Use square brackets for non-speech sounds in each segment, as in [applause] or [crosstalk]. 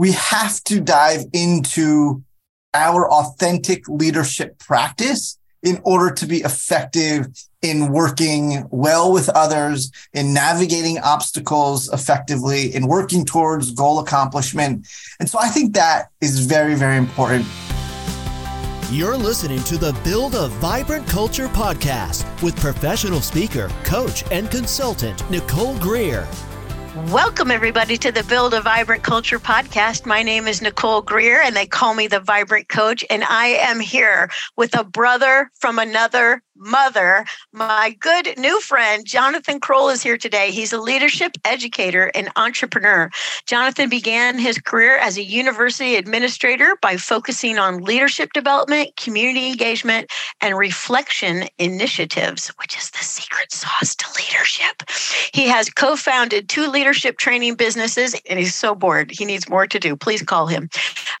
we have to dive into our authentic leadership practice in order to be effective in working well with others, in navigating obstacles effectively, in working towards goal accomplishment. And so I think that is very, very important. You're listening to the Build a Vibrant Culture podcast with professional speaker, coach, and consultant Nicole Greer. Welcome, everybody, to the Build a Vibrant Culture podcast. My name is Nicole Greer, and they call me the Vibrant Coach. And I am here with a brother from another mother. My good new friend, Jonathan Kroll, is here today. He's a leadership educator and entrepreneur. Jonathan began his career as a university administrator by focusing on leadership development, community engagement, and reflection initiatives, which is the secret sauce to leadership. He has co founded two leadership training businesses, and he's so bored. He needs more to do. Please call him.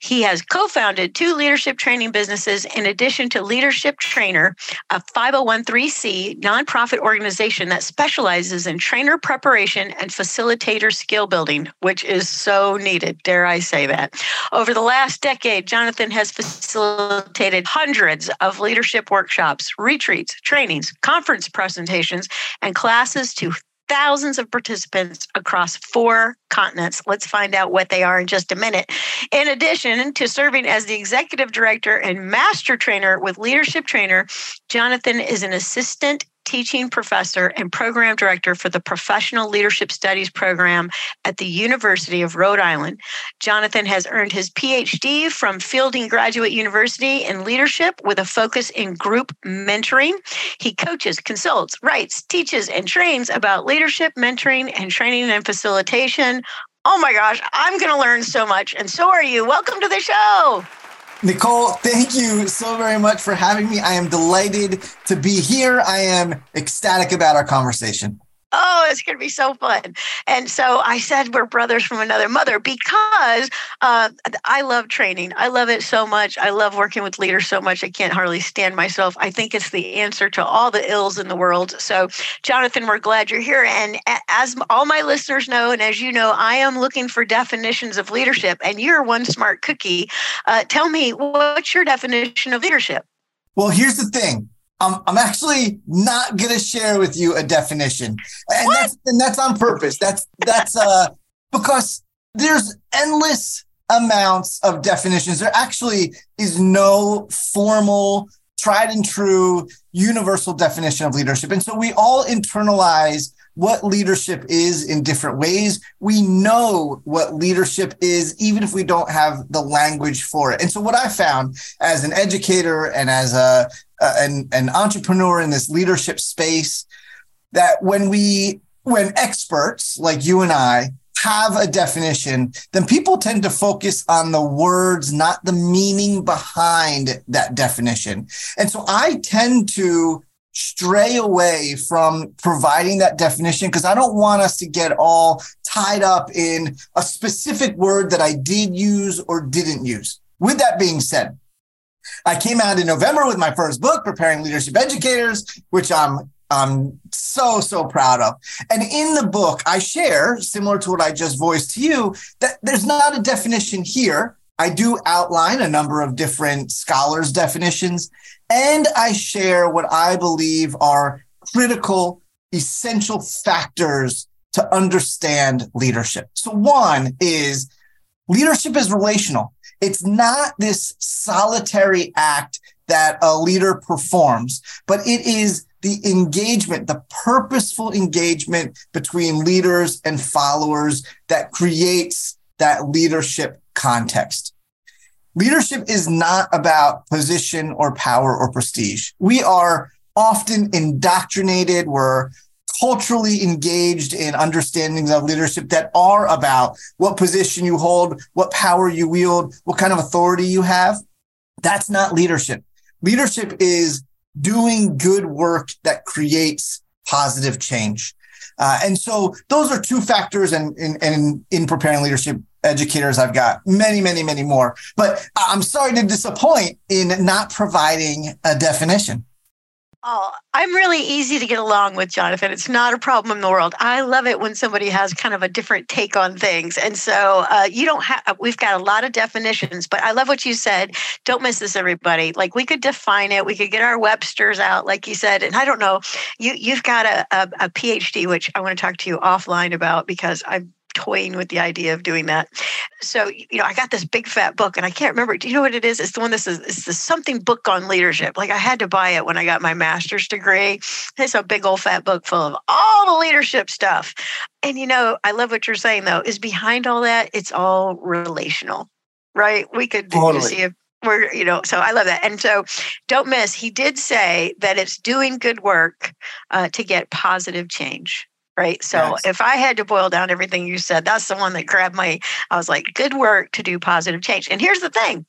He has co founded two leadership training businesses in addition to Leadership Trainer, a five 501c nonprofit organization that specializes in trainer preparation and facilitator skill building, which is so needed, dare I say that. Over the last decade, Jonathan has facilitated hundreds of leadership workshops, retreats, trainings, conference presentations, and classes to thousands of participants across four continents. Let's find out what they are in just a minute. In addition to serving as the executive director and master trainer with Leadership Trainer, Jonathan is an assistant teaching professor and program director for the Professional Leadership Studies program at the University of Rhode Island. Jonathan has earned his PhD from Fielding Graduate University in leadership with a focus in group mentoring. He coaches, consults, writes, teaches, and trains about leadership, mentoring, and training and facilitation. Oh my gosh, I'm going to learn so much, and so are you. Welcome to the show. Nicole, thank you so very much for having me. I am delighted to be here. I am ecstatic about our conversation oh, it's going to be so fun. And so I said, we're brothers from another mother because uh, I love training. I love it so much. I love working with leaders so much. I can't hardly stand myself. I think it's the answer to all the ills in the world. So, Jonathan, we're glad you're here. And as all my listeners know, and as you know, I am looking for definitions of leadership, and you're one smart cookie. Uh, tell me, what's your definition of leadership? Well, here's the thing I'm, I'm actually not going to share with you a definition. And what? that's, and that's on purpose. That's, that's, uh, because there's endless amounts of definitions. There actually is no formal, tried and true, universal definition of leadership. And so we all internalize what leadership is in different ways. We know what leadership is, even if we don't have the language for it. And so, what I found as an educator and as a, an, an entrepreneur in this leadership space that when we when experts like you and I have a definition, then people tend to focus on the words, not the meaning behind that definition. And so I tend to stray away from providing that definition because I don't want us to get all tied up in a specific word that I did use or didn't use. With that being said, I came out in November with my first book, Preparing Leadership Educators, which I'm I'm so, so proud of. And in the book, I share, similar to what I just voiced to you, that there's not a definition here. I do outline a number of different scholars' definitions, and I share what I believe are critical, essential factors to understand leadership. So, one is leadership is relational. It's not this solitary act that a leader performs, but it is the engagement, the purposeful engagement between leaders and followers that creates that leadership context. Leadership is not about position or power or prestige. We are often indoctrinated. We're culturally engaged in understandings of leadership that are about what position you hold, what power you wield, what kind of authority you have. That's not leadership. Leadership is doing good work that creates positive change. Uh, and so those are two factors and in, in, in, in preparing leadership educators I've got many, many, many more. But I'm sorry to disappoint in not providing a definition. Oh, I'm really easy to get along with, Jonathan. It's not a problem in the world. I love it when somebody has kind of a different take on things. And so uh, you don't have, uh, we've got a lot of definitions, but I love what you said. Don't miss this, everybody. Like we could define it, we could get our Webster's out, like you said. And I don't know, you, you've got a, a, a PhD, which I want to talk to you offline about because I've toying with the idea of doing that. So, you know, I got this big fat book and I can't remember. Do you know what it is? It's the one that says it's the something book on leadership. Like I had to buy it when I got my master's degree. It's a big old fat book full of all the leadership stuff. And you know, I love what you're saying though, is behind all that, it's all relational. Right? We could totally. see if we're, you know, so I love that. And so don't miss, he did say that it's doing good work uh, to get positive change right? So yes. if I had to boil down everything you said, that's the one that grabbed my, I was like, good work to do positive change. And here's the thing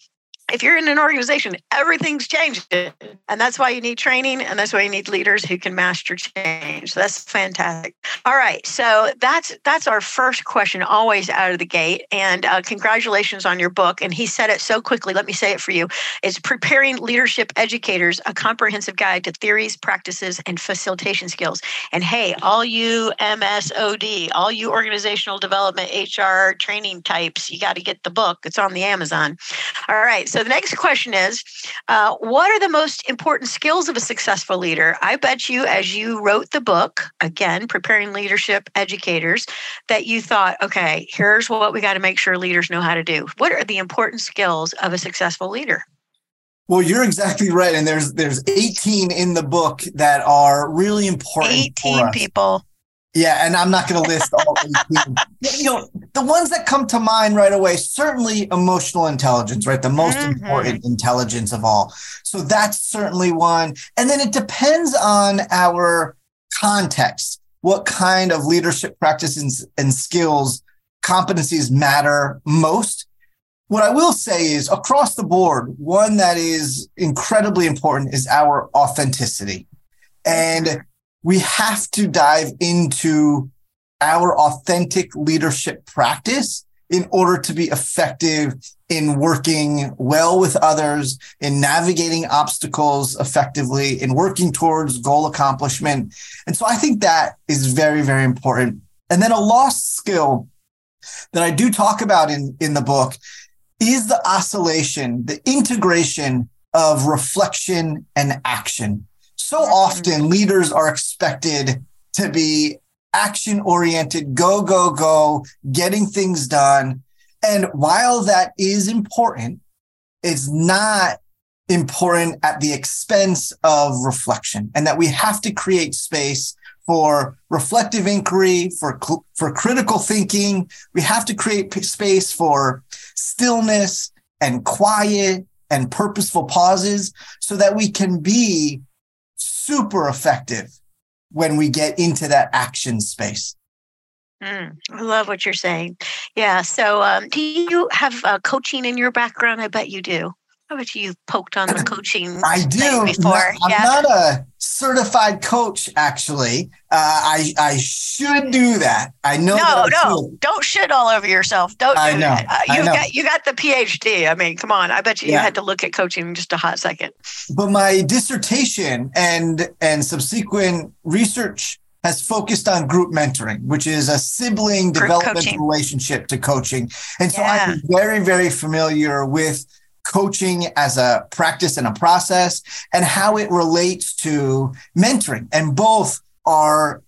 if you're in an organization, everything's changing. And that's why you need training and that's why you need leaders who can master change. That's fantastic. All right. So that's that's our first question always out of the gate. And uh, congratulations on your book. And he said it so quickly. Let me say it for you. It's Preparing Leadership Educators, a comprehensive guide to theories, practices, and facilitation skills. And hey, all you MSOD, all you organizational development, HR training types, you got to get the book. It's on the Amazon. All right. So the next question is uh, What are the most important skills of a successful leader? I bet you, as you wrote the book, again, preparing leadership educators, that you thought, okay, here's what we got to make sure leaders know how to do. What are the important skills of a successful leader? Well, you're exactly right, and there's there's 18 in the book that are really important. 18 people. Yeah, and I'm not going to list all 18. [laughs] you know, the ones that come to mind right away, certainly emotional intelligence, right? The most mm-hmm. important intelligence of all. So that's certainly one. And then it depends on our context, what kind of leadership practices and skills, competencies matter most. What I will say is across the board, one that is incredibly important is our authenticity. And we have to dive into our authentic leadership practice in order to be effective in working well with others, in navigating obstacles effectively, in working towards goal accomplishment. And so I think that is very, very important. And then a lost skill that I do talk about in, in the book is the oscillation, the integration of reflection and action. So often leaders are expected to be action oriented, go, go, go, getting things done. And while that is important, it's not important at the expense of reflection and that we have to create space for reflective inquiry, for, for critical thinking. We have to create space for stillness and quiet and purposeful pauses so that we can be super effective when we get into that action space. Mm, I love what you're saying. Yeah. So, um, do you have uh, coaching in your background? I bet you do. How about you poked on the [clears throat] coaching? I do. Before. I'm yeah. not a certified coach, actually. Uh, I I should do that. I know. No, no, don't shit all over yourself. Don't do I know. that. Uh, you got you got the PhD. I mean, come on. I bet you, yeah. you had to look at coaching just a hot second. But my dissertation and and subsequent research has focused on group mentoring, which is a sibling development relationship to coaching. And so yeah. I'm very, very familiar with coaching as a practice and a process and how it relates to mentoring. And both are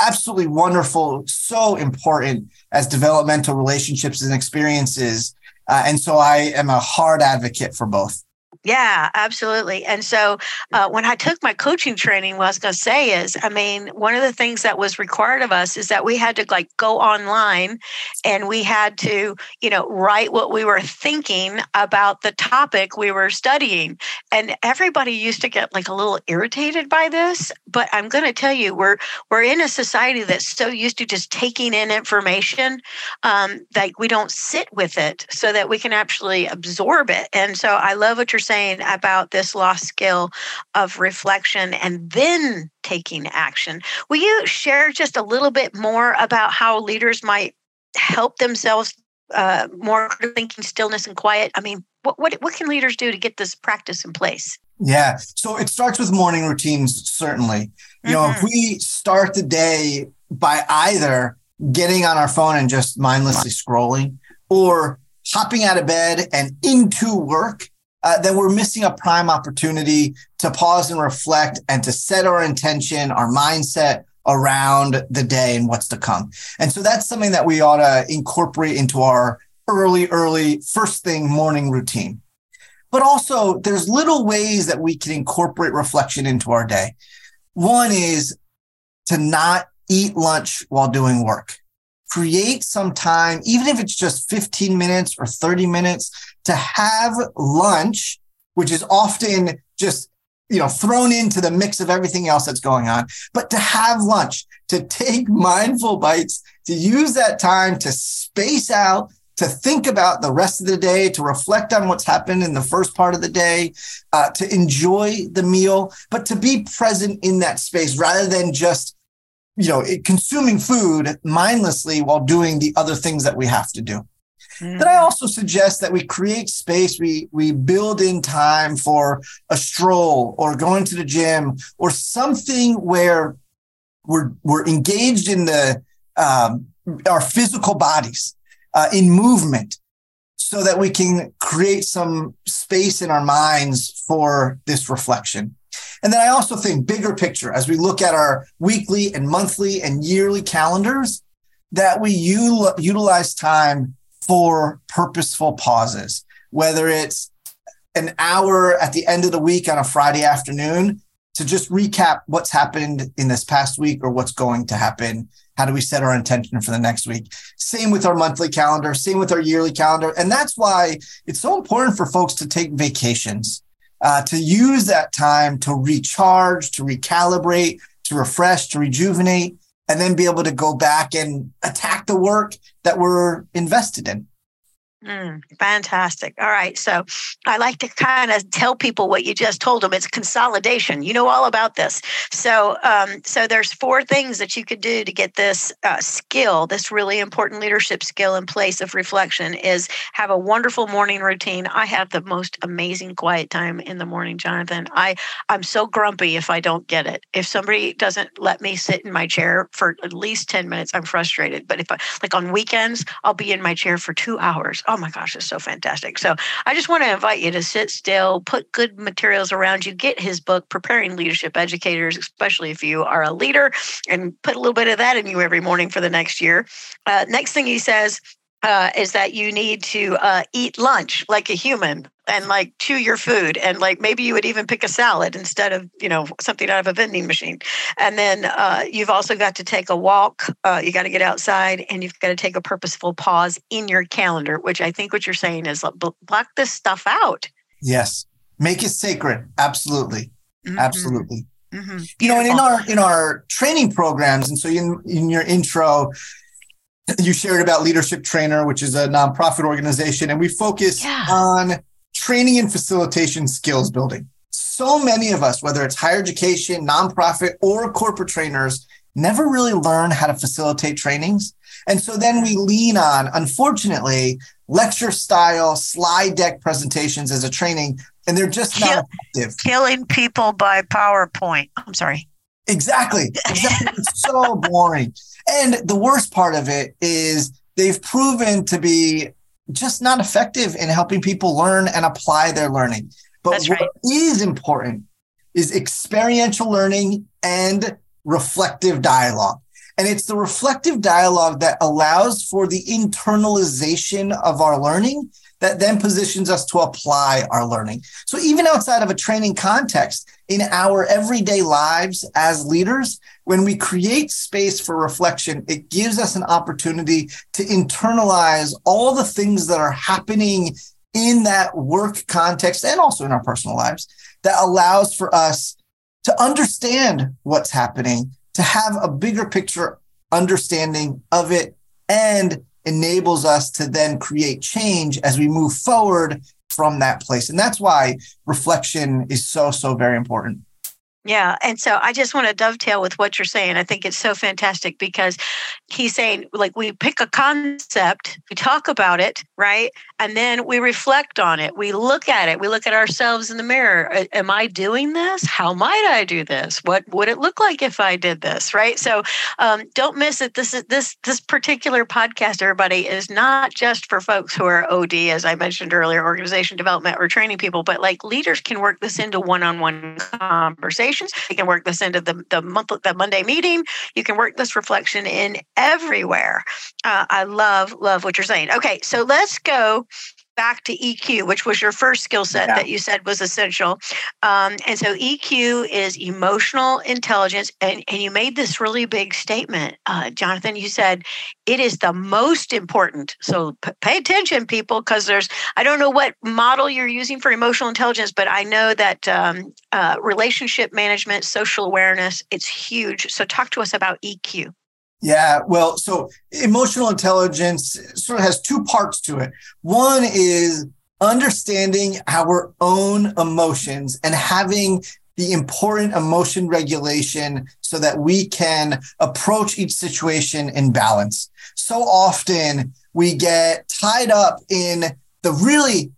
absolutely wonderful, so important as developmental relationships and experiences. Uh, and so I am a hard advocate for both. Yeah, absolutely. And so uh, when I took my coaching training, what I was going to say is, I mean, one of the things that was required of us is that we had to like go online and we had to, you know, write what we were thinking about the topic we were studying. And everybody used to get like a little irritated by this. But I'm going to tell you, we're we're in a society that's so used to just taking in information um, that we don't sit with it so that we can actually absorb it. And so I love what you're saying about this lost skill of reflection and then taking action. Will you share just a little bit more about how leaders might help themselves uh, more thinking, stillness, and quiet? I mean, what, what what can leaders do to get this practice in place? Yeah. So it starts with morning routines, certainly. You know, if Mhm. we start the day by either getting on our phone and just mindlessly scrolling or hopping out of bed and into work, uh, then we're missing a prime opportunity to pause and reflect and to set our intention, our mindset around the day and what's to come. And so that's something that we ought to incorporate into our early, early first thing morning routine. But also, there's little ways that we can incorporate reflection into our day. One is to not eat lunch while doing work. Create some time, even if it's just 15 minutes or 30 minutes, to have lunch, which is often just you know thrown into the mix of everything else that's going on but to have lunch to take [laughs] mindful bites to use that time to space out to think about the rest of the day to reflect on what's happened in the first part of the day uh, to enjoy the meal but to be present in that space rather than just you know consuming food mindlessly while doing the other things that we have to do then I also suggest that we create space. We we build in time for a stroll or going to the gym or something where we're we're engaged in the um, our physical bodies uh, in movement, so that we can create some space in our minds for this reflection. And then I also think bigger picture as we look at our weekly and monthly and yearly calendars, that we util- utilize time for purposeful pauses, whether it's an hour at the end of the week on a Friday afternoon to just recap what's happened in this past week or what's going to happen. How do we set our intention for the next week? Same with our monthly calendar, same with our yearly calendar. And that's why it's so important for folks to take vacations, uh, to use that time to recharge, to recalibrate, to refresh, to rejuvenate, and then be able to go back and attack the work that we're invested in. Mm, fantastic. All right. So I like to kind of tell people what you just told them. It's consolidation. You know all about this. So, um, so there's four things that you could do to get this uh, skill, this really important leadership skill in place of reflection. Is have a wonderful morning routine. I have the most amazing quiet time in the morning, Jonathan. I I'm so grumpy if I don't get it. If somebody doesn't let me sit in my chair for at least ten minutes, I'm frustrated. But if I like on weekends, I'll be in my chair for two hours. Oh my gosh, it's so fantastic. So I just want to invite you to sit still, put good materials around you, get his book, Preparing Leadership Educators, especially if you are a leader, and put a little bit of that in you every morning for the next year. Uh, next thing he says, uh, is that you need to uh, eat lunch like a human and like chew your food and like maybe you would even pick a salad instead of you know something out of a vending machine and then uh, you've also got to take a walk uh, you got to get outside and you've got to take a purposeful pause in your calendar which i think what you're saying is like, block this stuff out Yes. Make it sacred. Absolutely. Mhm, Absolutely. mhm. You know, and in our in our training programs, and so in, in your intro, [laughs] you shared about Leadership Trainer, which is a nonprofit organization, and we focus Yeah. on training and facilitation skills building. So many of us, whether it's higher education, nonprofit, or corporate trainers, never really learn how to facilitate trainings. And so then we lean on, unfortunately, lecture style slide deck presentations as a training, and they're just not effective. killing people by powerpoint i'm sorry Exactly. Exactly. it's so boring. And the worst part of it is they've proven to be just not effective in helping people learn and apply their learning. But That's what right. is important is experiential learning and reflective dialogue. And it's the reflective dialogue that allows for the internalization of our learning that then positions us to apply our learning. So even outside of a training context, in our everyday lives as leaders, when we create space for reflection, it gives us an opportunity to internalize all the things that are happening in that work context and also in our personal lives that allows for us to understand what's happening, to have a bigger picture understanding of it, and enables us to then create change as we move forward from that place. And that's why reflection is so, so very important. Yeah. And so I just want to dovetail with what you're saying. I think it's so fantastic because he's saying, like, we pick a concept, we talk about it, right? And then we reflect on it. We look at it. We look at ourselves in the mirror. Am I doing this? How might I do this? What would it look like if I did this? Right. So um, don't miss it. This is this this particular podcast, everybody, is not just for folks who are OD, as I mentioned earlier, organization development or training people, but like leaders can work this into one-on-one conversation conversations. You can work this into the the month the Monday meeting. You can work this reflection in everywhere. Uh, I love love what you're saying. Okay, so let's go back to EQ, which was your first skill set yeah. that you said was essential. Um, and so EQ is emotional intelligence. And, and you made this really big statement, uh, Jonathan. You said it is the most important. So p- pay attention, people, because there's, I don't know what model you're using for emotional intelligence, but I know that um, uh, relationship management, social awareness, it's huge. So talk to us about EQ. Yeah, well, so emotional intelligence sort of has two parts to it. One is understanding our own emotions and having the important emotion regulation so that we can approach each situation in balance. So often we get tied up in the really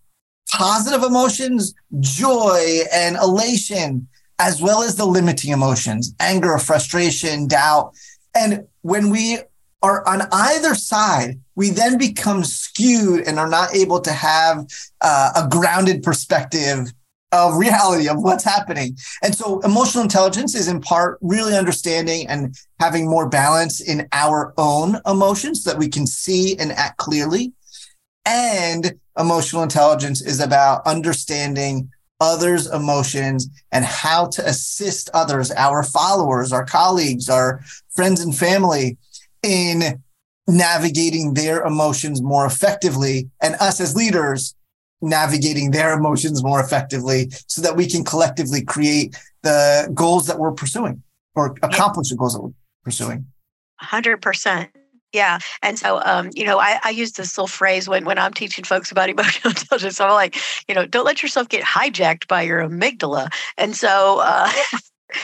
positive emotions, joy and elation, as well as the limiting emotions, anger, frustration, doubt. And when we are on either side, we then become skewed and are not able to have uh, a grounded perspective of reality of what's happening. And so emotional intelligence is in part really understanding and having more balance in our own emotions that we can see and act clearly. And emotional intelligence is about understanding others' emotions and how to assist others, our followers, our colleagues, our friends and family in navigating their emotions more effectively and us as leaders navigating their emotions more effectively so that we can collectively create the goals that we're pursuing or accomplish the goals that we're pursuing. 100%. Yeah. And so, um, you know, I, I use this little phrase when, when I'm teaching folks about [laughs] emotional intelligence. I'm like, you know, don't let yourself get hijacked by your amygdala. And so, uh,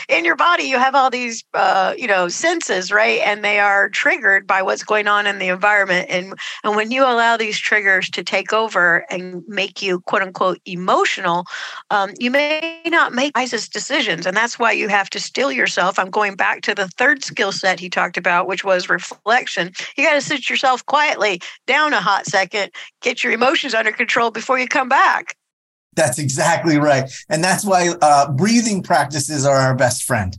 in your body you have all these uh, you know senses right? And they are triggered by what's going on in the environment. And and when you allow these triggers to take over and make you quote unquote emotional um, you may not make wisest decisions. And that's why you have to still yourself i'm going back to the third skill set he talked about which was reflection. You got to sit yourself quietly down a hot second get your emotions under control before you come back that's exactly right. And that's why uh, breathing practices are our best friend,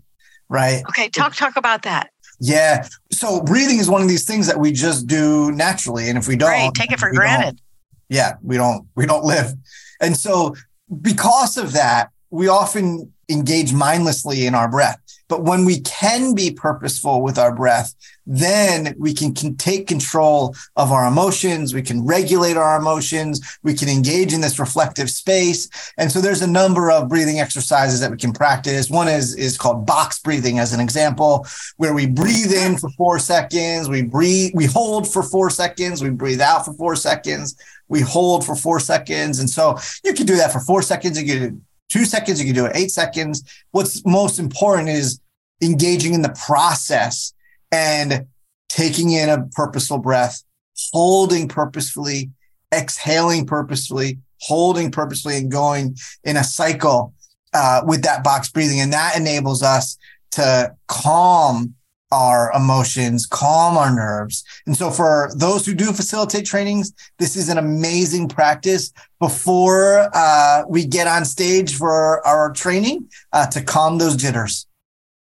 right? Okay, talk talk about that. Yeah. So breathing is one of these things that we just do naturally. And if we don't right, take it for granted. Yeah, we don't we don't live. And so because of that, we often engage mindlessly in our breath. But when we can be purposeful with our breath, then we can, can take control of our emotions. We can regulate our emotions. We can engage in this reflective space. And so there's a number of breathing exercises that we can practice. One is, is called box breathing as an example, where we breathe in for four seconds. We breathe, we hold for four seconds. We breathe out for four seconds. We hold for four seconds. And so you can do that for four seconds. You can two seconds. You can do it eight seconds. What's most important is engaging in the process and taking in a purposeful breath, holding purposefully, exhaling purposefully, holding purposefully, and going in a cycle uh, with that box breathing. And that enables us to calm our emotions, calm our nerves. And so for those who do facilitate trainings, this is an amazing practice before uh, we get on stage for our training uh, to calm those jitters.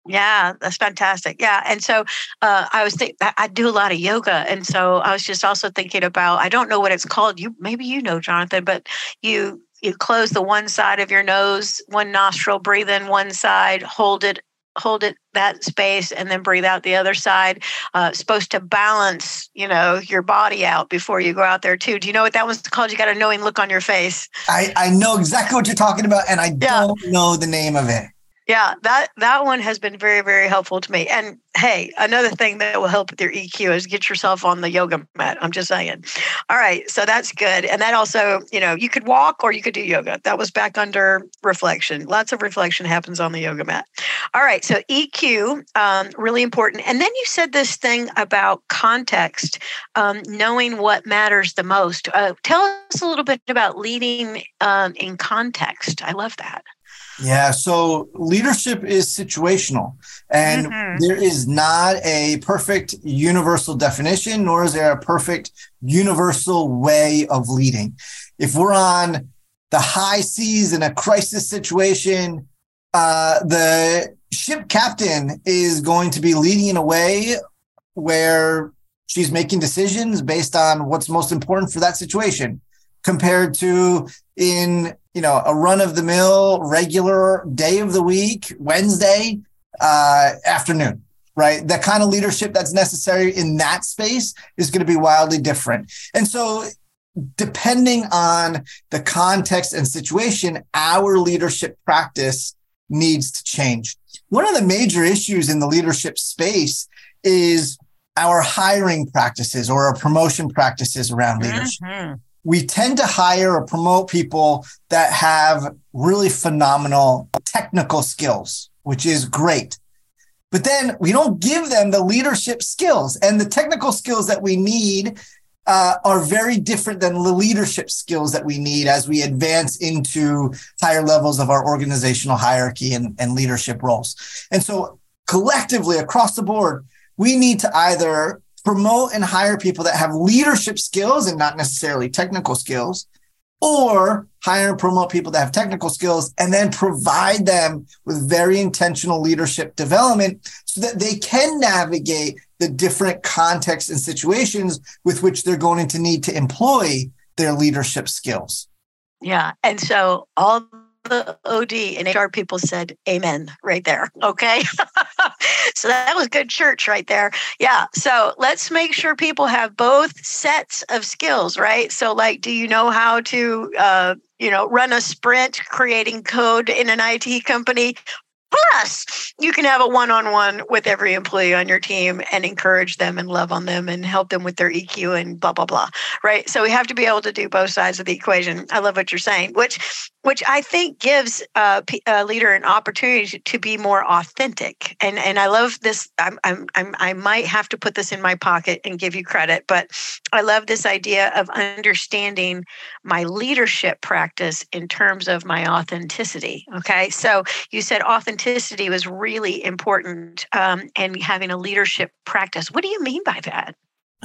Yeah, that's fantastic. Yeah, and so uh, I was think I do a lot of yoga, and so I was just also thinking about I don't know what it's called. You maybe you know, Jonathan, but you you close the one side of your nose, one nostril, breathe in one side, hold it hold it that space and then breathe out the other side uh, supposed to balance you know your body out before you go out there too. Do you know what that was called? You got a knowing look on your face. I i know exactly what you're talking about and i yeah. don't know the name of it Yeah, that that one has been very very helpful to me. And hey, another thing that will help with your EQ is get yourself on the yoga mat. I'm just saying. All right, so that's good. And that also, you know, you could walk or you could do yoga. That was back under reflection. Lots of reflection happens on the yoga mat. All right, so EQ um, really important. And then you said this thing about context, um, knowing what matters the most. Uh, tell us a little bit about leading um, in context. I love that. Yeah, so leadership is situational, and mm-hmm. there is not a perfect universal definition, nor is there a perfect universal way of leading. If we're on the high seas in a crisis situation, uh, the ship captain is going to be leading in a way where she's making decisions based on what's most important for that situation compared to in you know a run of the mill regular day of the week wednesday uh, afternoon right? The kind of leadership that's necessary in that space is going to be wildly different. And so depending on the context and situation our leadership practice needs to change. One of the major issues in the leadership space is our hiring practices or our promotion practices around leadership. Mm-hmm we tend to hire or promote people that have really phenomenal technical skills, which is great. But then we don't give them the leadership skills and the technical skills that we need uh, are very different than the leadership skills that we need as we advance into higher levels of our organizational hierarchy and, and leadership roles. And so collectively across the board, we need to either promote and hire people that have leadership skills and not necessarily technical skills, or hire and promote people that have technical skills and then provide them with very intentional leadership development so that they can navigate the different contexts and situations with which they're going to need to employ their leadership skills. Yeah. And so all the OD and HR people said amen right there. Okay. [laughs] so that was good church right there. Yeah. So let's make sure people have both sets of skills, right? So, like, do you know how to, uh, you know, run a sprint creating code in an IT company? Plus, you can have a one on one with every employee on your team and encourage them and love on them and help them with their EQ and blah, blah, blah. Right. So we have to be able to do both sides of the equation. I love what you're saying, which which I think gives a, a, leader an opportunity to be more authentic. And and I love this. I'm, I'm, I'm I might have to put this in my pocket and give you credit, but I love this idea of understanding my leadership practice in terms of my authenticity. Okay, so you said authenticity was really important, um, and having a leadership practice. What do you mean by that?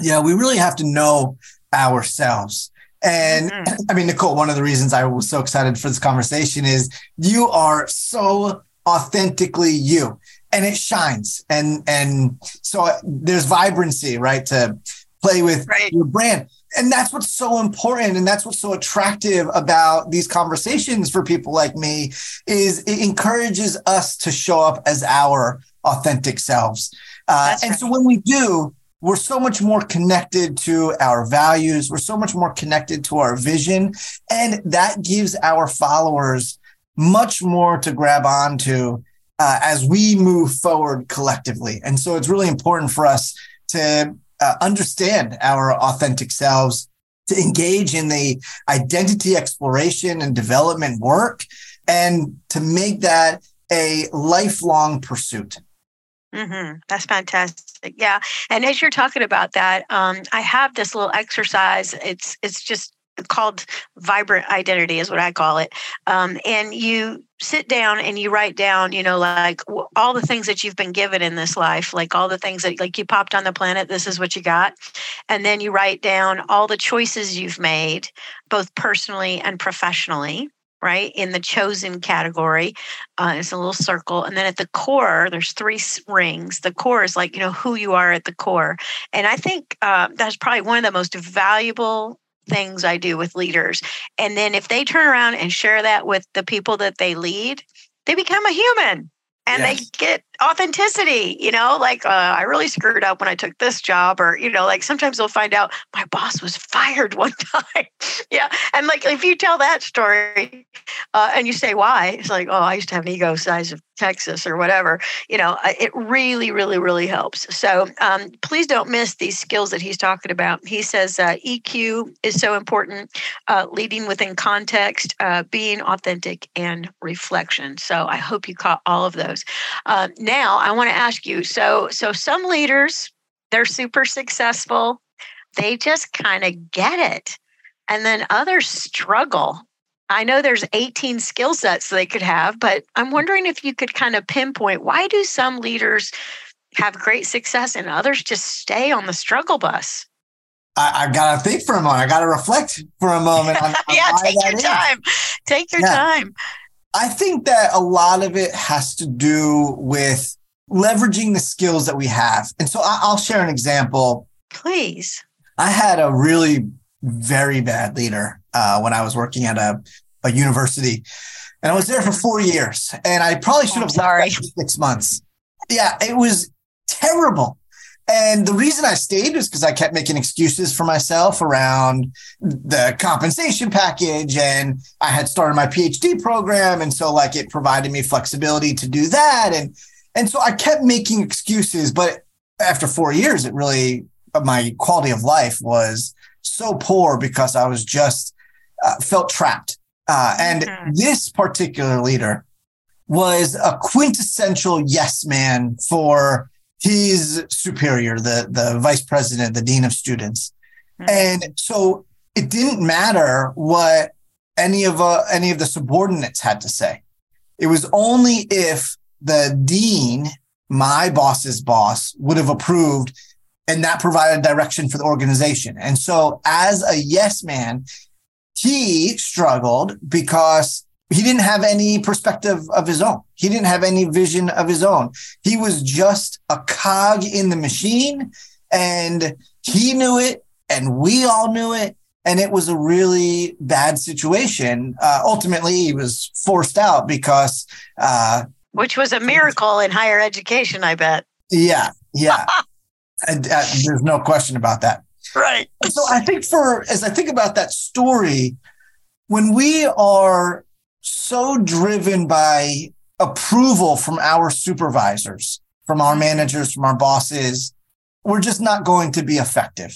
Yeah, we really have to know ourselves. And mm-hmm. I mean, Nicole, one of the reasons I was so excited for this conversation is you are so authentically you and it shines. And, and so there's vibrancy, right? To play with right. your brand. And that's what's so important. And that's what's so attractive about these conversations for people like me is it encourages us to show up as our authentic selves. Uh, and right. so when we do, we're so much more connected to our values. We're so much more connected to our vision. And that gives our followers much more to grab onto uh, as we move forward collectively. And so it's really important for us to uh, understand our authentic selves, to engage in the identity exploration and development work, and to make that a lifelong pursuit. Mm-hmm. That's fantastic. Yeah, and as you're talking about that, um, I have this little exercise. It's it's just called vibrant identity is what I call it. Um, and you sit down and you write down, you know, like all the things that you've been given in this life, like all the things that like you popped on the planet, this is what you got. And then you write down all the choices you've made, both personally and professionally right in the chosen category uh, it's a little circle and then at the core there's three rings. The core is like you know who you are at the core and i think uh, that's probably one of the most valuable things i do with leaders and then if they turn around and share that with the people that they lead they become a human and yes. they get authenticity you know like uh, i really screwed up when i took this job or you know like sometimes they'll find out my boss was fired [laughs] one time yeah and like if you tell that story uh, and you say why it's like oh i used to have an ego size of texas or whatever you know it really really really helps so um, please don't miss these skills that he's talking about he says uh, eq is so important uh, leading within context uh, being authentic and reflection so i hope you caught all of those uh, now I want to ask you so so some leaders they're super successful. They just kind of get it. And then others struggle. I know there's 18 skill sets they could have, but I'm wondering if you could kind of pinpoint why do some leaders have great success and others just stay on the struggle bus? I, I gotta think for a moment. I gotta reflect for a moment. On, [laughs] on yeah, take your is. time. Take your yeah. time. I think that a lot of it has to do with leveraging the skills that we have. And so I'll share an example. Please. I had a really very bad leader uh, when I was working at a, a university, and I was there for four years. And I probably should have oh, sorry six months. Yeah, it was terrible. And the reason I stayed was because I kept making excuses for myself around the compensation package. And I had started my PhD program. And so like it provided me flexibility to do that. And and so I kept making excuses, but after four years, it really my quality of life was so poor because I was just uh, felt trapped. Uh, and mm-hmm. this particular leader was a quintessential yes man for his superior, the, the vice president, the dean of students. Mm-hmm. And so it didn't matter what any of uh, any of the subordinates had to say. It was only if the dean, my boss's boss, would have approved and that provided direction for the organization. And so as a yes man, he struggled because he didn't have any perspective of his own. He didn't have any vision of his own. He was just a cog in the machine and he knew it and we all knew it. And it was a really bad situation. Uh, ultimately, he was forced out because. Uh, Which was a miracle in higher education, I bet. Yeah. Yeah. [laughs] and, uh, there's no question about that. Right. So I think for, as I think about that story, when we are so driven by approval from our supervisors, from our managers, from our bosses, we're just not going to be effective.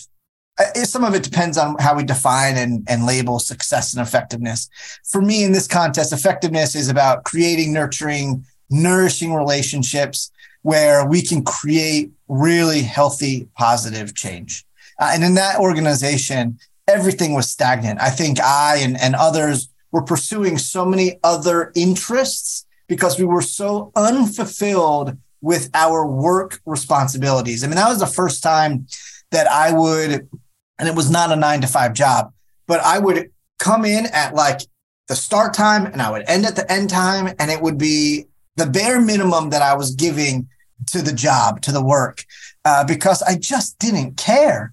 Uh, some of it depends on how we define and, and label success and effectiveness. For me, in this contest, effectiveness is about creating, nurturing, nourishing relationships where we can create really healthy, positive change. Uh, and in that organization, everything was stagnant. I think I and, and others were pursuing so many other interests because we were so unfulfilled with our work responsibilities. I mean, that was the first time that I would, and it was not a nine to five job, but I would come in at like the start time and I would end at the end time. And it would be the bare minimum that I was giving to the job, to the work, uh, because I just didn't care.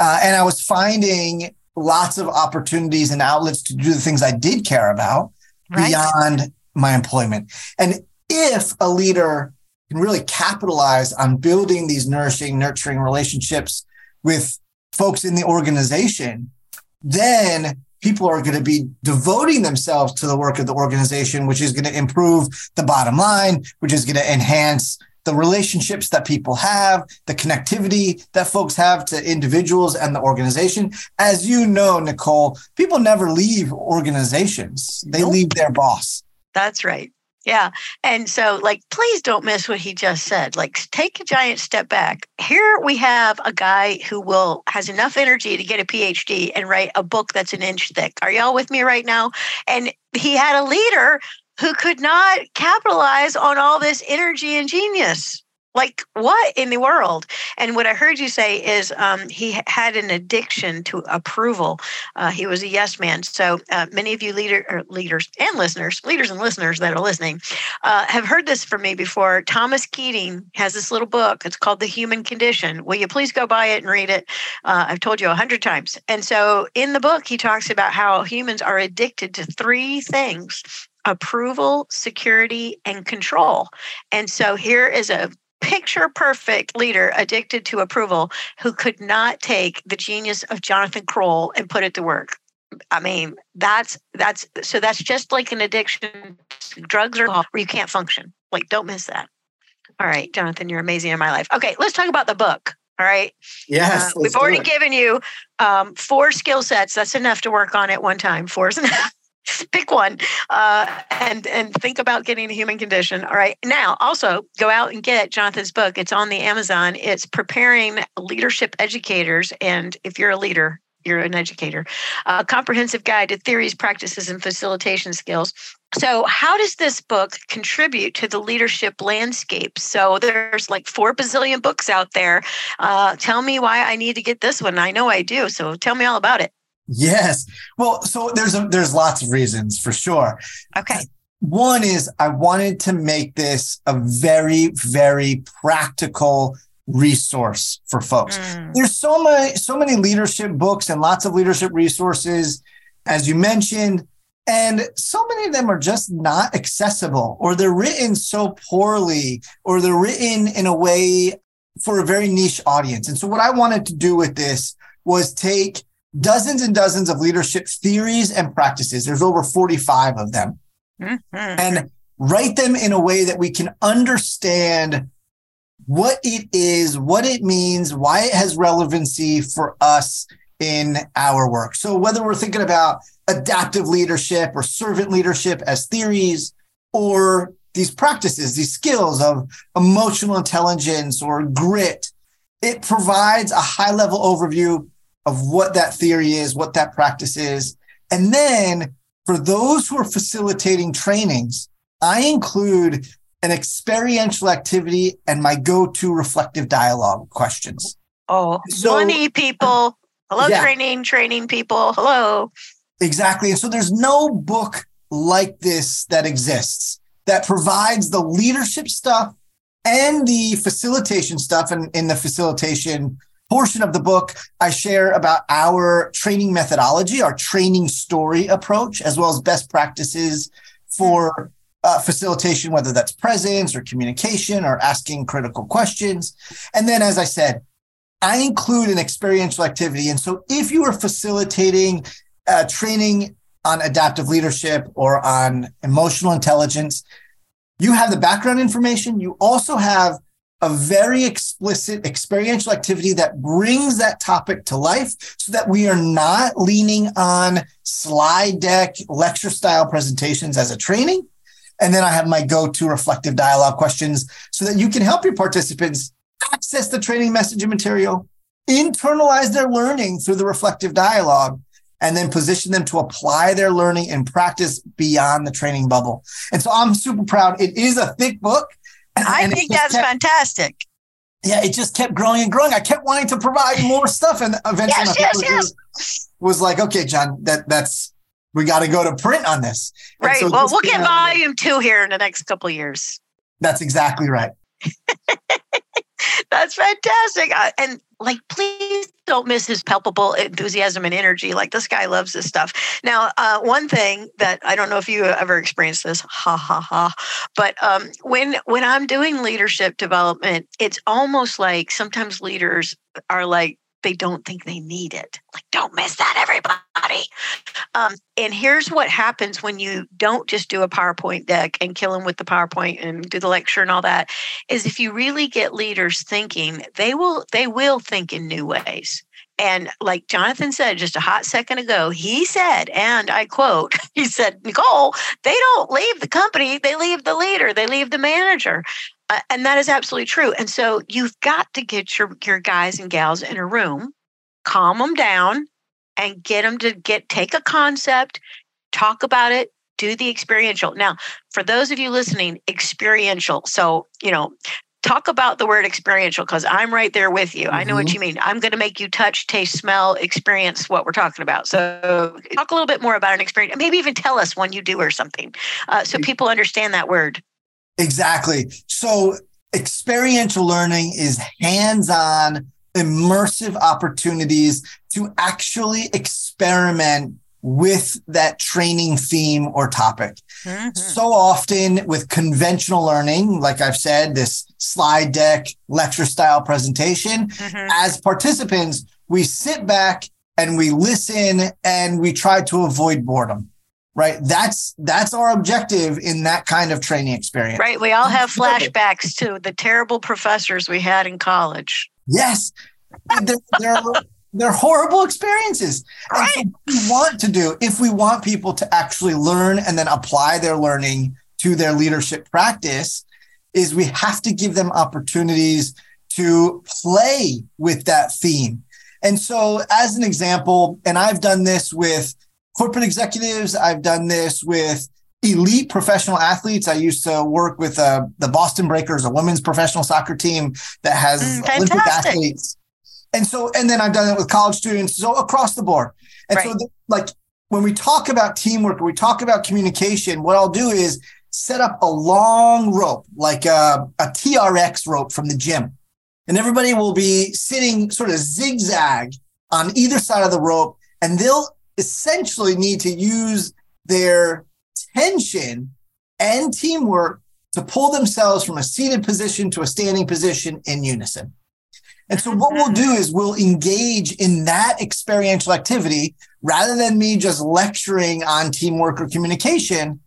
Uh, and I was finding lots of opportunities and outlets to do the things I did care about right. beyond my employment. And if a leader can really capitalize on building these nourishing, nurturing relationships with folks in the organization, then people are going to be devoting themselves to the work of the organization, which is going to improve the bottom line, which is going to enhance the relationships that people have, the connectivity that folks have to individuals and the organization. As you know, Nicole, people never leave organizations, they nope. leave their boss. That's right. Yeah. And so, like, please don't miss what he just said. Like, take a giant step back. Here we have a guy who will has enough energy to get a PhD and write a book that's an inch thick. Are y'all with me right now? And he had a leader who could not capitalize on all this energy and genius. Like what in the world? And what I heard you say is um, he had an addiction to approval. Uh, he was a yes man. So uh, many of you leader leaders and listeners, leaders and listeners that are listening, uh, have heard this from me before. Thomas Keating has this little book. It's called The Human Condition. Will you please go buy it and read it? Uh, I've told you a hundred times. And so in the book, he talks about how humans are addicted to three things approval, security, and control. And so here is a picture perfect leader addicted to approval who could not take the genius of Jonathan Kroll and put it to work. I mean, that's that's so that's just like an addiction, drugs or where you can't function. Like, don't miss that. All right, Jonathan, you're amazing in my life. Okay, let's talk about the book. All right. Yes. Uh, we've already given you um, four skill sets. That's enough to work on at one time. Four is enough. Pick one uh, and and think about getting the human condition. All right now also go out and get jonathan's book. It's on the amazon. It's preparing leadership educators and if you're a leader you're an educator a comprehensive guide to theories practices and facilitation skills. So how does this book contribute to the leadership landscape? So there's like four bazillion books out there. Uh, tell me why i need to get this one. I know i do so tell me all about it Yes. Well, so there's a, there's lots of reasons for sure. Okay. One is I wanted to make this a very very practical resource for folks. Mm. There's so many so many leadership books and lots of leadership resources as you mentioned and so many of them are just not accessible or they're written so poorly or they're written in a way for a very niche audience. And so what I wanted to do with this was take dozens and dozens of leadership theories and practices. There's over 45 of them. Mm-hmm. And write them in a way that we can understand what it is, what it means, why it has relevancy for us in our work. So whether we're thinking about adaptive leadership or servant leadership as theories or these practices, these skills of emotional intelligence or grit, it provides a high level overview of what that theory is, what that practice is. And then for those who are facilitating trainings, I include an experiential activity and my go-to reflective dialogue questions. Oh, so, money people. Hello, yeah. training, training people. Hello. Exactly. And so there's no book like this that exists that provides the leadership stuff and the facilitation stuff and in the facilitation portion of the book, I share about our training methodology, our training story approach, as well as best practices for uh, facilitation, whether that's presence or communication or asking critical questions. And then, as I said, I include an experiential activity. And so if you are facilitating uh, training on adaptive leadership or on emotional intelligence, you have the background information. You also have a very explicit experiential activity that brings that topic to life so that we are not leaning on slide deck lecture style presentations as a training. And then I have my go to reflective dialogue questions so that you can help your participants access the training message and material, internalize their learning through the reflective dialogue, and then position them to apply their learning in practice beyond the training bubble. And so I'm super proud. It is a thick book. I and think that's kept, fantastic. Yeah, it just kept growing and growing. I kept wanting to provide more stuff, and eventually yes, yes, yes. Was, was like, okay, John, that that's we got to go to print on this. Right. So well, we'll get volume two here in the next couple years. That's exactly right. [laughs] That's fantastic. Uh, and like, please don't miss his palpable enthusiasm and energy. Like, this guy loves this stuff. Now, uh, one thing that I don't know if you ever experienced this, ha ha ha, but um, when when I'm doing leadership development, it's almost like sometimes leaders are like they don't think they need it. Like, don't miss that, everybody. Um, and here's what happens when you don't just do a PowerPoint deck and kill them with the PowerPoint and do the lecture and all that. Is if you really get leaders thinking, they will they will think in new ways. And like Jonathan said just a hot second ago, he said, and I quote, [laughs] he said, Nicole, they don't leave the company, they leave the leader, they leave the manager. Uh, and that is absolutely true. And so you've got to get your, your guys and gals in a room, calm them down, and get them to get take a concept, talk about it, do the experiential. Now, for those of you listening, experiential. So, you know, talk about the word experiential because I'm right there with you. Mm-hmm. I know what mm-hmm. you mean. I'm going to make you touch, taste, smell, experience what we're talking about. So, talk a little bit more about an experience. Maybe even tell us when you do or something uh, so people understand that word. Exactly. So, experiential learning is hands on, immersive opportunities to actually experiment with that training theme or topic. Mm-hmm. So often with conventional learning, like I've said, this slide deck, lecture style presentation, mm-hmm. as participants, we sit back and we listen and we try to avoid boredom. Right. That's that's our objective in that kind of training experience. Right. We all have flashbacks to the terrible professors we had in college. Yes. They're, they're, they're horrible experiences. Right. And so we want to do, if we want people to actually learn and then apply their learning to their leadership practice, is we have to give them opportunities to play with that theme. And so, as an example, and I've done this with corporate executives, I've done this with elite professional athletes. I used to work with uh, the Boston Breakers, a women's professional soccer team that has mm, Olympic athletes and so, and then I've done it with college students, so across the board. And right. so, the, like when we talk about teamwork or we talk about communication, what I'll do is set up a long rope, like a, a TRX rope from the gym. And everybody will be sitting sort of zigzag on either side of the rope, and they'll essentially need to use their tension and teamwork to pull themselves from a seated position to a standing position in unison. And so what we'll do is we'll engage in that experiential activity rather than me just lecturing on teamwork or communication.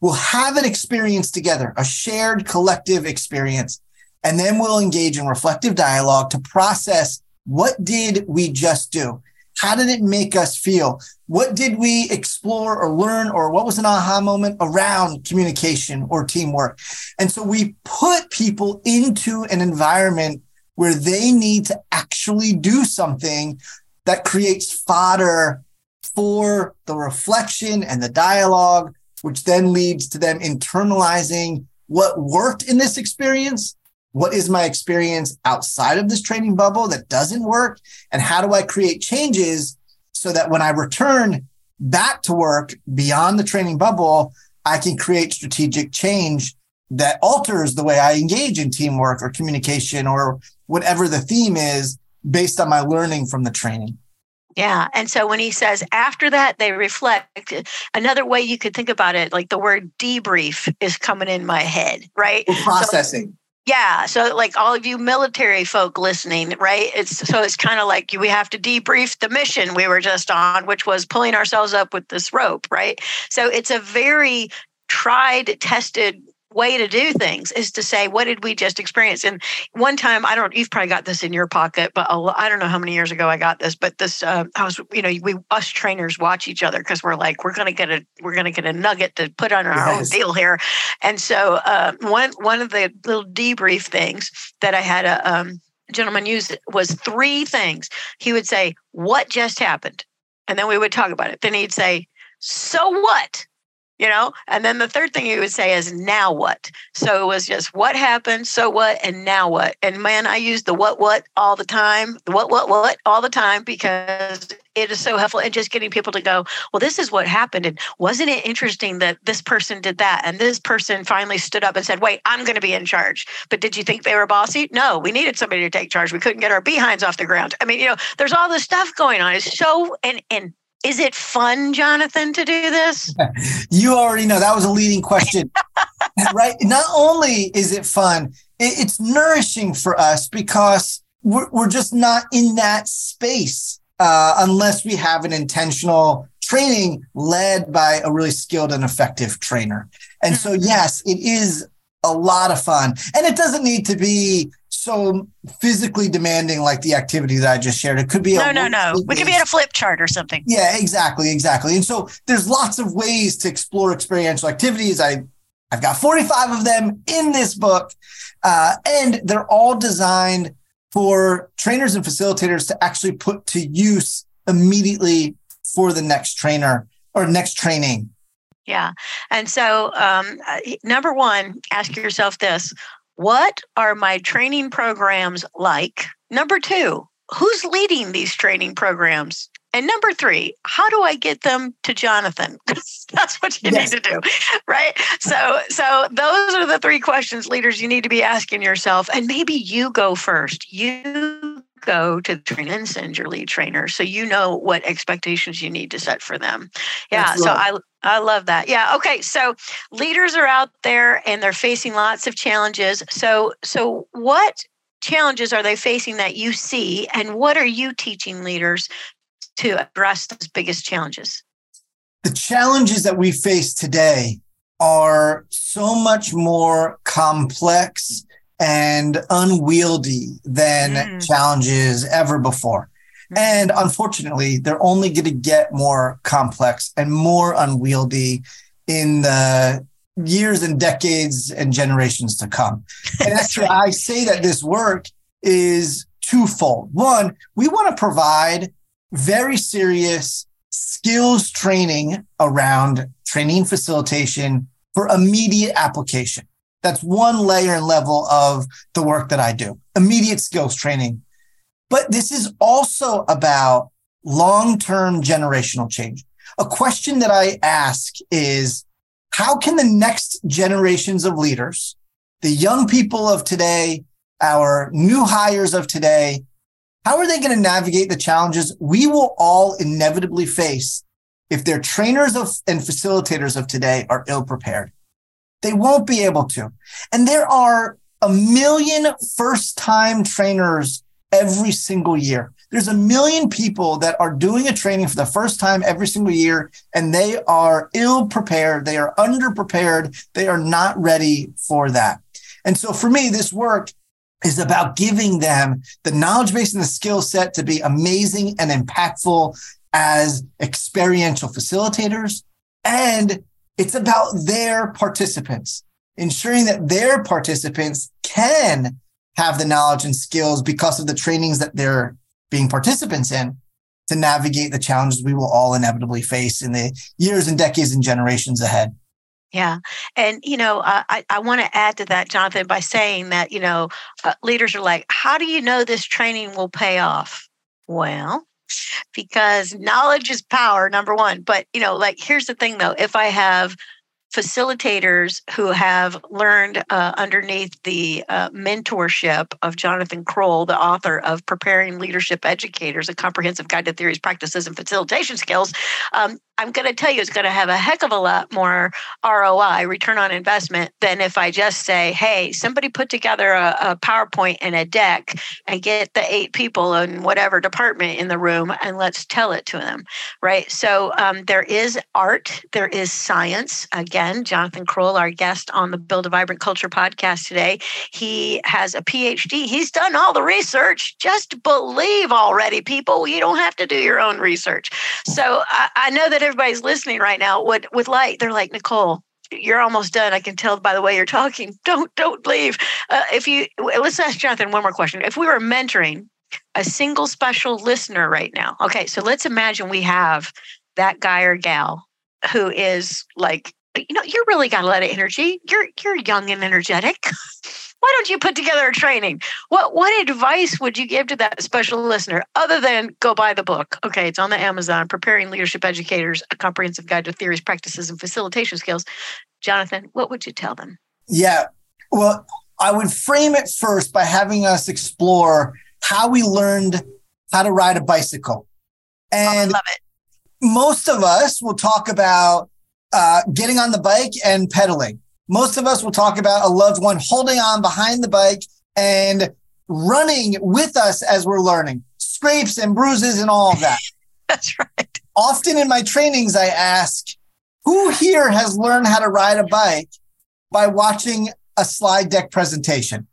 We'll have an experience together, a shared collective experience. And then we'll engage in reflective dialogue to process what did we just do? How did it make us feel? What did we explore or learn or what was an aha moment around communication or teamwork? And so we put people into an environment where they need to actually do something that creates fodder for the reflection and the dialogue, which then leads to them internalizing what worked in this experience. What is my experience outside of this training bubble that doesn't work? And how do I create changes so that when I return back to work beyond the training bubble, I can create strategic change that alters the way I engage in teamwork or communication or whatever the theme is based on my learning from the training. Yeah. And so when he says after that, they reflect, another way you could think about it, like the word debrief is coming in my head, right? processing. So, yeah. So like all of you military folk listening, right? It's so it's kind of like we have to debrief the mission we were just on, which was pulling ourselves up with this rope, right? So it's a very tried, tested way to do things is to say what did we just experience? And one time i don't you've probably got this in your pocket but i don't know how many years ago i got this but this uh, i was you know we us trainers watch each other because we're like we're gonna get a we're gonna get a nugget to put on our yes. own deal here. And so uh, one one of the little debrief things that i had a um, gentleman use was three things. He would say what just happened? And then we would talk about it. Then he'd say so what you know? And then the third thing he would say is now what? So it was just what happened? So what? And now what? And man i use the what what all the time the what what what all the time because it is so helpful and just getting people to go well this is what happened and wasn't it interesting that this person did that and this person finally stood up and said wait i'm going to be in charge but did you think they were bossy? No we needed somebody to take charge. We couldn't get our behinds off the ground. I mean you know there's all this stuff going on. It's so and and is it fun, Jonathan, to do this? [laughs] you already know that was a leading question, [laughs] right? Not only is it fun, it's nourishing for us because we're, we're just not in that space uh, unless we have an intentional training led by a really skilled and effective trainer. And so, mm-hmm. yes, it is a lot of fun. And it doesn't need to be so physically demanding like the activity that I just shared. It could be no, no, no. We could be at a flip chart or something. Yeah, exactly, exactly. And so there's lots of ways to explore experiential activities. I I've got 45 of them in this book, uh, and they're all designed for trainers and facilitators to actually put to use immediately for the next trainer or next training. Yeah. And so, um, number one, ask yourself this what are my training programs like? Number two, who's leading these training programs? And number three, how do I get them to Jonathan? [laughs] That's what you yes. need to do, right? So, so those are the three questions, leaders, you need to be asking yourself. And maybe you go first. You go to the trainer and send your lead trainer so you know what expectations you need to set for them. Yeah. so I I love that. Yeah. Okay. So leaders are out there and they're facing lots of challenges. So so what challenges are they facing that you see and what are you teaching leaders to address those biggest challenges? The challenges that we face today are so much more complex and unwieldy than mm. challenges ever before. Mm. And unfortunately, they're only going to get more complex and more unwieldy in the years and decades and generations to come. And actually, right. I say that this work is twofold. One, we want to provide very serious skills training around training facilitation for immediate application. That's one layer and level of the work that I do. Immediate skills training. But this is also about long-term generational change. A question that I ask is how can the next generations of leaders, the young people of today, our new hires of today, how are they going to navigate the challenges we will all inevitably face if their trainers of, and facilitators of today are ill prepared? They won't be able to. And there are a million first time trainers every single year. There's a million people that are doing a training for the first time every single year, and they are ill prepared. They are underprepared. They are not ready for that. And so for me, this work is about giving them the knowledge base and the skill set to be amazing and impactful as experiential facilitators and it's about their participants, ensuring that their participants can have the knowledge and skills because of the trainings that they're being participants in to navigate the challenges we will all inevitably face in the years and decades and generations ahead. Yeah. And, you know, I, I want to add to that, Jonathan, by saying that, you know, uh, leaders are like, how do you know this training will pay off? Well, because knowledge is power, number one. But, you know, like, here's the thing though if I have facilitators who have learned uh, underneath the uh, mentorship of Jonathan Kroll, the author of Preparing Leadership Educators, a comprehensive guide to theories, practices, and facilitation skills, um, I'm going to tell you it's going to have a heck of a lot more ROI, return on investment, than if I just say, hey, somebody put together a, a PowerPoint and a deck and get the eight people in whatever department in the room and let's tell it to them, right? So um, there is art, there is science. Again, Jonathan Kroll, our guest on the Build a Vibrant Culture podcast today, he has a PhD. He's done all the research. Just believe already, people. You don't have to do your own research. So I, I know that everybody's listening right now with with light they're like nicole you're almost done. I can tell by the way you're talking. [laughs] Don't don't leave. Uh, if you let's ask jonathan one more question. If we were mentoring a single special listener right now okay so let's imagine we have that guy or gal who is like you know you really got a lot of energy. You're you're young and energetic [laughs] why don't you put together a training? What what advice would you give to that special listener other than go buy the book? Okay, it's on the Amazon, Preparing Leadership Educators, a comprehensive guide to theories, practices, and facilitation skills. Jonathan, what would you tell them? Yeah. Well, I would frame it first by having us explore how we learned how to ride a bicycle. And oh, most of us will talk about uh, getting on the bike and pedaling most of us will talk about a loved one holding on behind the bike and running with us as we're learning, scrapes and bruises and all of that. [laughs] That's right. Often in my trainings, I ask, who here has learned how to ride a bike by watching a slide deck presentation?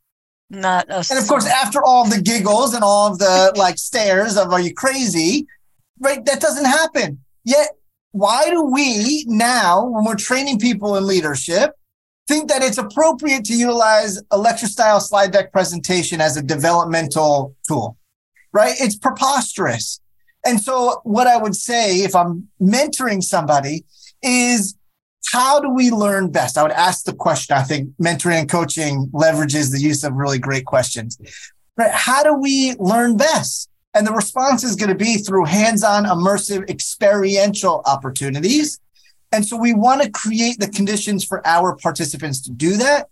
Not us. And of course, after all the giggles and all of the [laughs] like stares of, are you crazy? Right? That doesn't happen. Yet, why do we now, when we're training people in leadership, think that it's appropriate to utilize a lecture style slide deck presentation as a developmental tool, right? It's preposterous. And so what I would say if I'm mentoring somebody is how do we learn best? I would ask the question. I think mentoring and coaching leverages the use of really great questions. Right? How do we learn best? And the response is going to be through hands-on, immersive, experiential opportunities. And so we want to create the conditions for our participants to do that.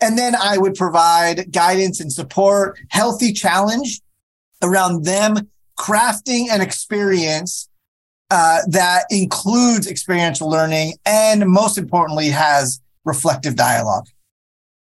And then I would provide guidance and support, healthy challenge around them crafting an experience uh, that includes experiential learning and most importantly has reflective dialogue.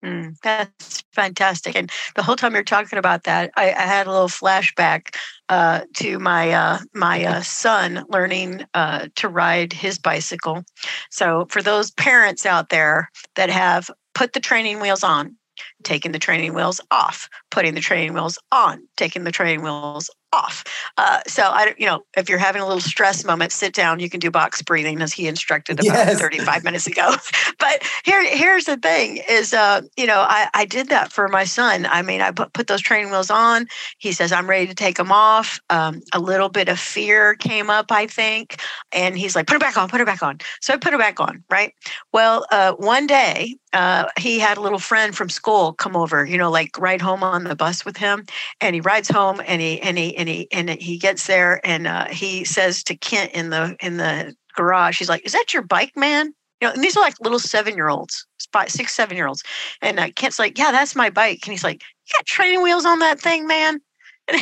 Mm, that's fantastic. And the whole time you're talking about that, I, I had a little flashback uh, to my uh, my uh, son learning uh, to ride his bicycle. So for those parents out there that have put the training wheels on, taking the training wheels off, putting the training wheels on, taking the training wheels off. Uh, so I, you know, if you're having a little stress moment, sit down. You can do box breathing, as he instructed about yes. 35 minutes ago. [laughs] but here, here's the thing: is uh, you know, I, I did that for my son. I mean, I put put those training wheels on. He says I'm ready to take them off. Um, a little bit of fear came up, I think, and he's like, "Put it back on, put it back on." So I put it back on. Right. Well, uh, one day uh, he had a little friend from school come over, you know, like ride home on the bus with him, and he rides home and he and he and he and he gets there and uh, he says to Kent in the in the garage, he's like, "Is that your bike, man?" You know, and these are like little seven year olds, five, six, seven year olds, and uh, Kent's like, "Yeah, that's my bike," and he's like, "You got training wheels on that thing, man?" [laughs]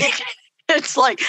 And it's like,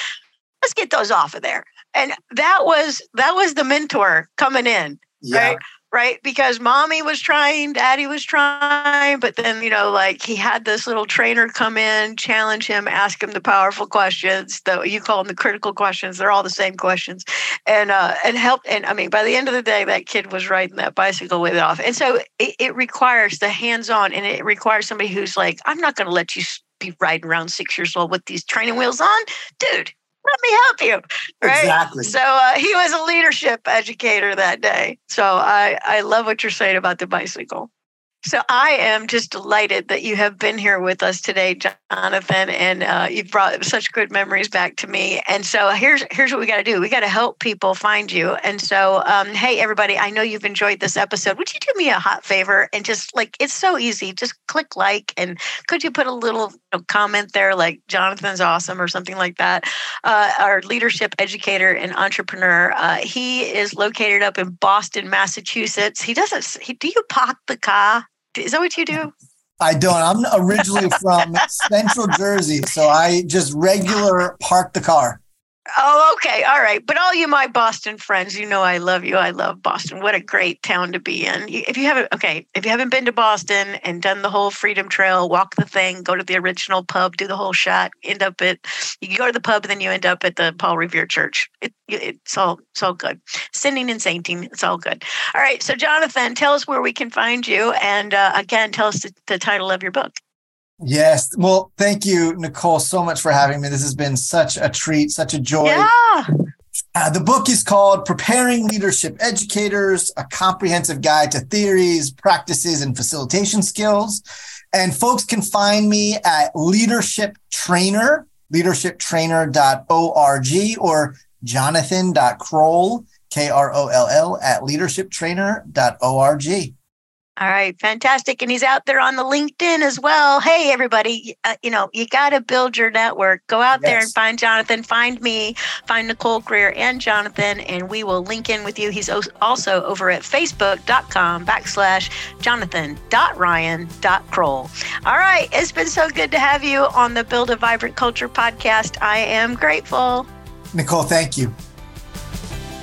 let's get those off of there. And that was that was the mentor coming in, yeah. right? Right? Because mommy was trying, daddy was trying, but then, you know, like he had this little trainer come in, challenge him, ask him the powerful questions that you call them the critical questions. They're all the same questions and, uh, and help. And I mean, by the end of the day, that kid was riding that bicycle with it off. And so it, it requires the hands on and it requires somebody who's like, I'm not going to let you be riding around six years old with these training wheels on. Dude, let me help you. Right. Exactly. So uh, he was a leadership educator that day. So I, I love what you're saying about the bicycle. So I am just delighted that you have been here with us today, Jonathan, and uh, you've brought such good memories back to me. And so here's here's what we got to do: we got to help people find you. And so, um, hey, everybody, I know you've enjoyed this episode. Would you do me a hot favor and just like it's so easy, just click like, and could you put a little you know, comment there, like Jonathan's awesome or something like that? Uh, our leadership educator and entrepreneur. Uh, he is located up in Boston, Massachusetts. He doesn't. He, do you park the car? Is that what you do? I don't. I'm originally from [laughs] Central Jersey, so I just regular park the car. Oh, okay. All right. But all you, my Boston friends, you know I love you. I love Boston. What a great town to be in. If you haven't, okay, if you haven't been to Boston and done the whole Freedom Trail, walk the thing, go to the original pub, do the whole shot, end up at, you go to the pub and then you end up at the Paul Revere Church. It, it's all, it's all good. Sinning and sainting, it's all good. All right. So, Jonathan, tell us where we can find you. And uh, again, tell us the, the title of your book. Yes. Well, thank you, Nicole, so much for having me. This has been such a treat, such a joy. Yeah. Uh, the book is called Preparing Leadership Educators, a comprehensive guide to theories, practices, and facilitation skills. And folks can find me at Leadership Trainer, leadershiptrainer.org, or jonathan.kroll, K R O L L, at leadershiptrainer.org. All right, fantastic. And he's out there on the LinkedIn as well. Hey, everybody, uh, you know, you got to build your network. Go out yes. there and find Jonathan, find me, find Nicole Greer and Jonathan, and we will link in with you. He's also over at facebook.com backslash jonathan.ryan.kroll. All right, it's been so good to have you on the Build a Vibrant Culture podcast. I am grateful. Nicole, thank you.